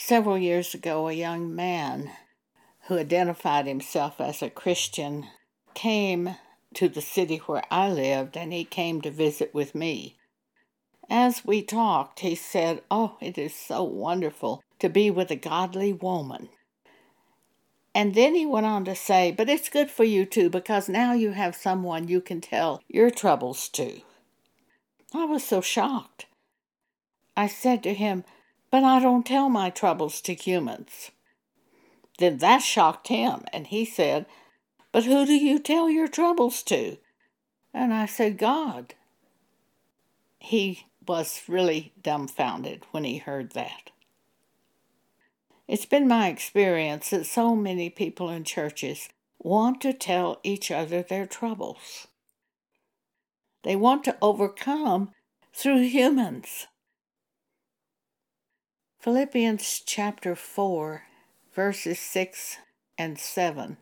Several years ago, a young man who identified himself as a Christian came to the city where I lived and he came to visit with me. As we talked, he said, Oh, it is so wonderful to be with a godly woman. And then he went on to say, But it's good for you too, because now you have someone you can tell your troubles to. I was so shocked. I said to him, But I don't tell my troubles to humans. Then that shocked him, and he said, But who do you tell your troubles to? And I said, God. He was really dumbfounded when he heard that. It's been my experience that so many people in churches want to tell each other their troubles. They want to overcome through humans. Philippians chapter 4, verses 6 and 7.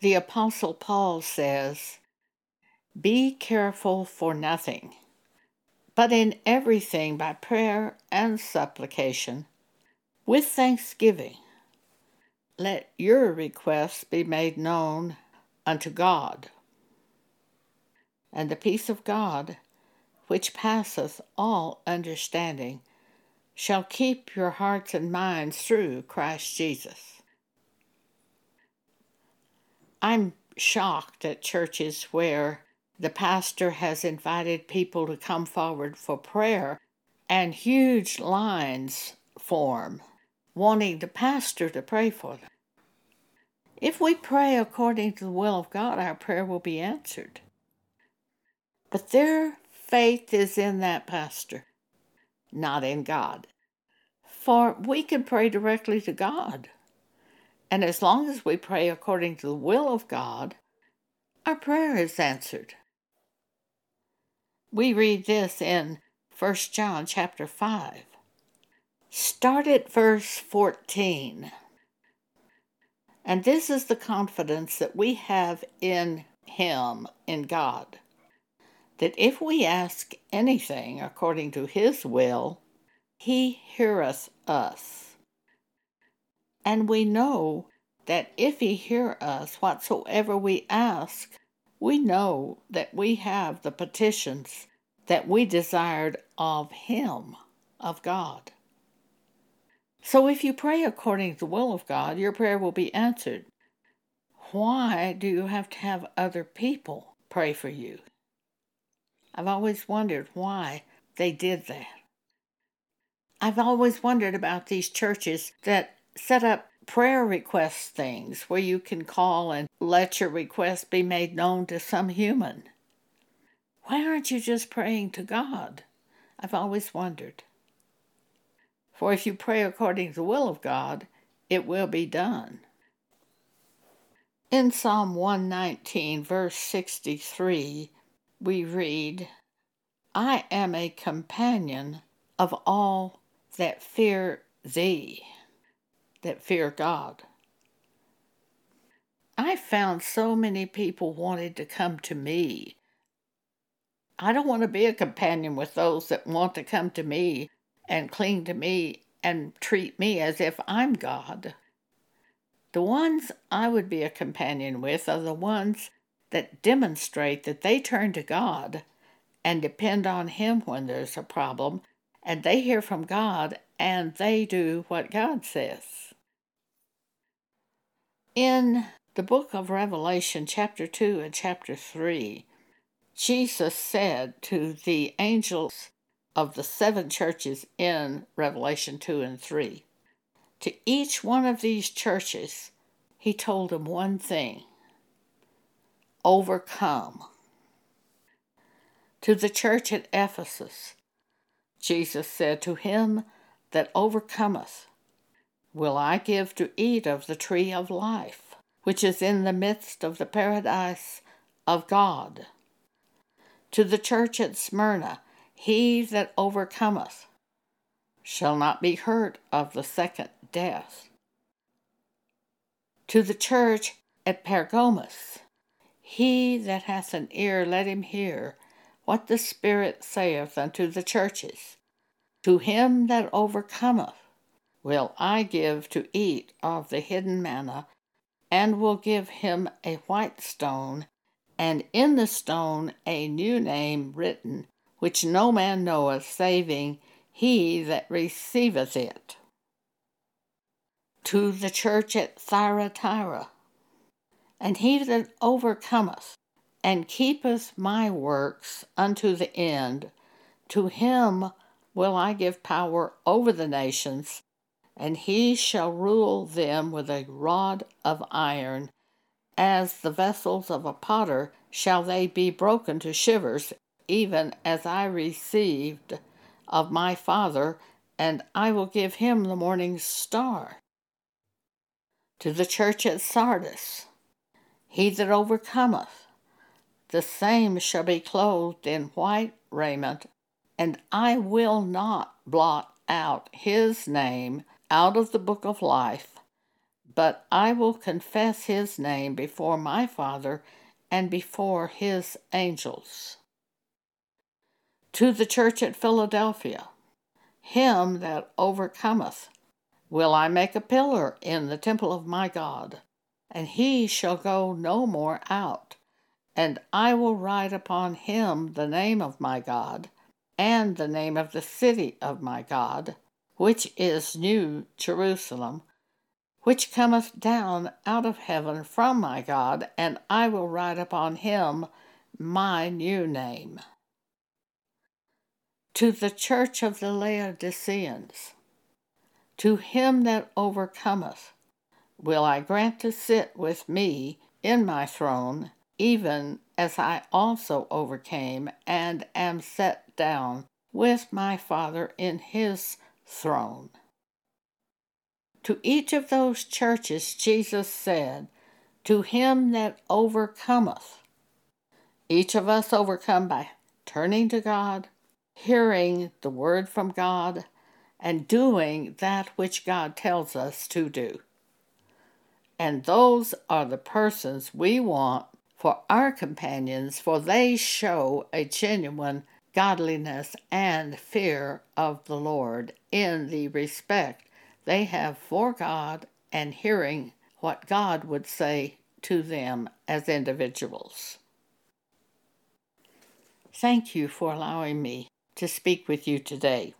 The Apostle Paul says, Be careful for nothing, but in everything by prayer and supplication with thanksgiving, let your requests be made known unto God. And the peace of God, which passeth all understanding, shall keep your hearts and minds through Christ Jesus. I'm shocked at churches where the pastor has invited people to come forward for prayer and huge lines form wanting the pastor to pray for them. If we pray according to the will of God, our prayer will be answered. But their faith is in that pastor, not in God. For we can pray directly to God. And as long as we pray according to the will of God, our prayer is answered. We read this in 1 John chapter 5. Start at verse 14. And this is the confidence that we have in Him, in God, that if we ask anything according to His will, He heareth us. And we know that if He hear us whatsoever we ask, we know that we have the petitions that we desired of Him, of God. So if you pray according to the will of God, your prayer will be answered. Why do you have to have other people pray for you? I've always wondered why they did that. I've always wondered about these churches that set up prayer request things where you can call and let your request be made known to some human. Why aren't you just praying to God? I've always wondered. For if you pray according to the will of God, it will be done. In Psalm 119, verse 63, we read, I am a companion of all that fear thee, that fear God. I found so many people wanted to come to me. I don't want to be a companion with those that want to come to me and cling to me and treat me as if I'm God. The ones I would be a companion with are the ones that demonstrate that they turn to God and depend on Him when there's a problem, and they hear from God and they do what God says. In the book of Revelation, chapter 2 and chapter 3, Jesus said to the angels of the seven churches in Revelation 2 and 3. To each one of these churches, he told them one thing overcome. To the church at Ephesus, Jesus said, To him that overcometh, will I give to eat of the tree of life, which is in the midst of the paradise of God. To the church at Smyrna, he that overcometh shall not be hurt of the second death. To the church at Pergamos, he that hath an ear, let him hear what the Spirit saith unto the churches. To him that overcometh, will I give to eat of the hidden manna, and will give him a white stone, and in the stone a new name written, which no man knoweth saving he that receiveth it. To the church at Thyatira, and he that overcometh and keepeth my works unto the end, to him will I give power over the nations, and he shall rule them with a rod of iron. As the vessels of a potter shall they be broken to shivers, even as I received of my Father, and I will give him the morning star. To the church at Sardis, he that overcometh, the same shall be clothed in white raiment, and I will not blot out his name out of the book of life, but I will confess his name before my Father and before his angels to the church at Philadelphia. Him that overcometh will I make a pillar in the temple of my God, and he shall go no more out. And I will write upon him the name of my God, and the name of the city of my God, which is New Jerusalem, which cometh down out of heaven from my God, and I will write upon him my new name to the church of the Laodiceans, to him that overcometh, will I grant to sit with me in my throne, even as I also overcame and am set down with my Father in his throne. To each of those churches, Jesus said, To him that overcometh, each of us overcome by turning to God, hearing the word from God, and doing that which God tells us to do. And those are the persons we want for our companions, for they show a genuine godliness and fear of the Lord in the respect they have for God and hearing what God would say to them as individuals. Thank you for allowing me to speak with you today.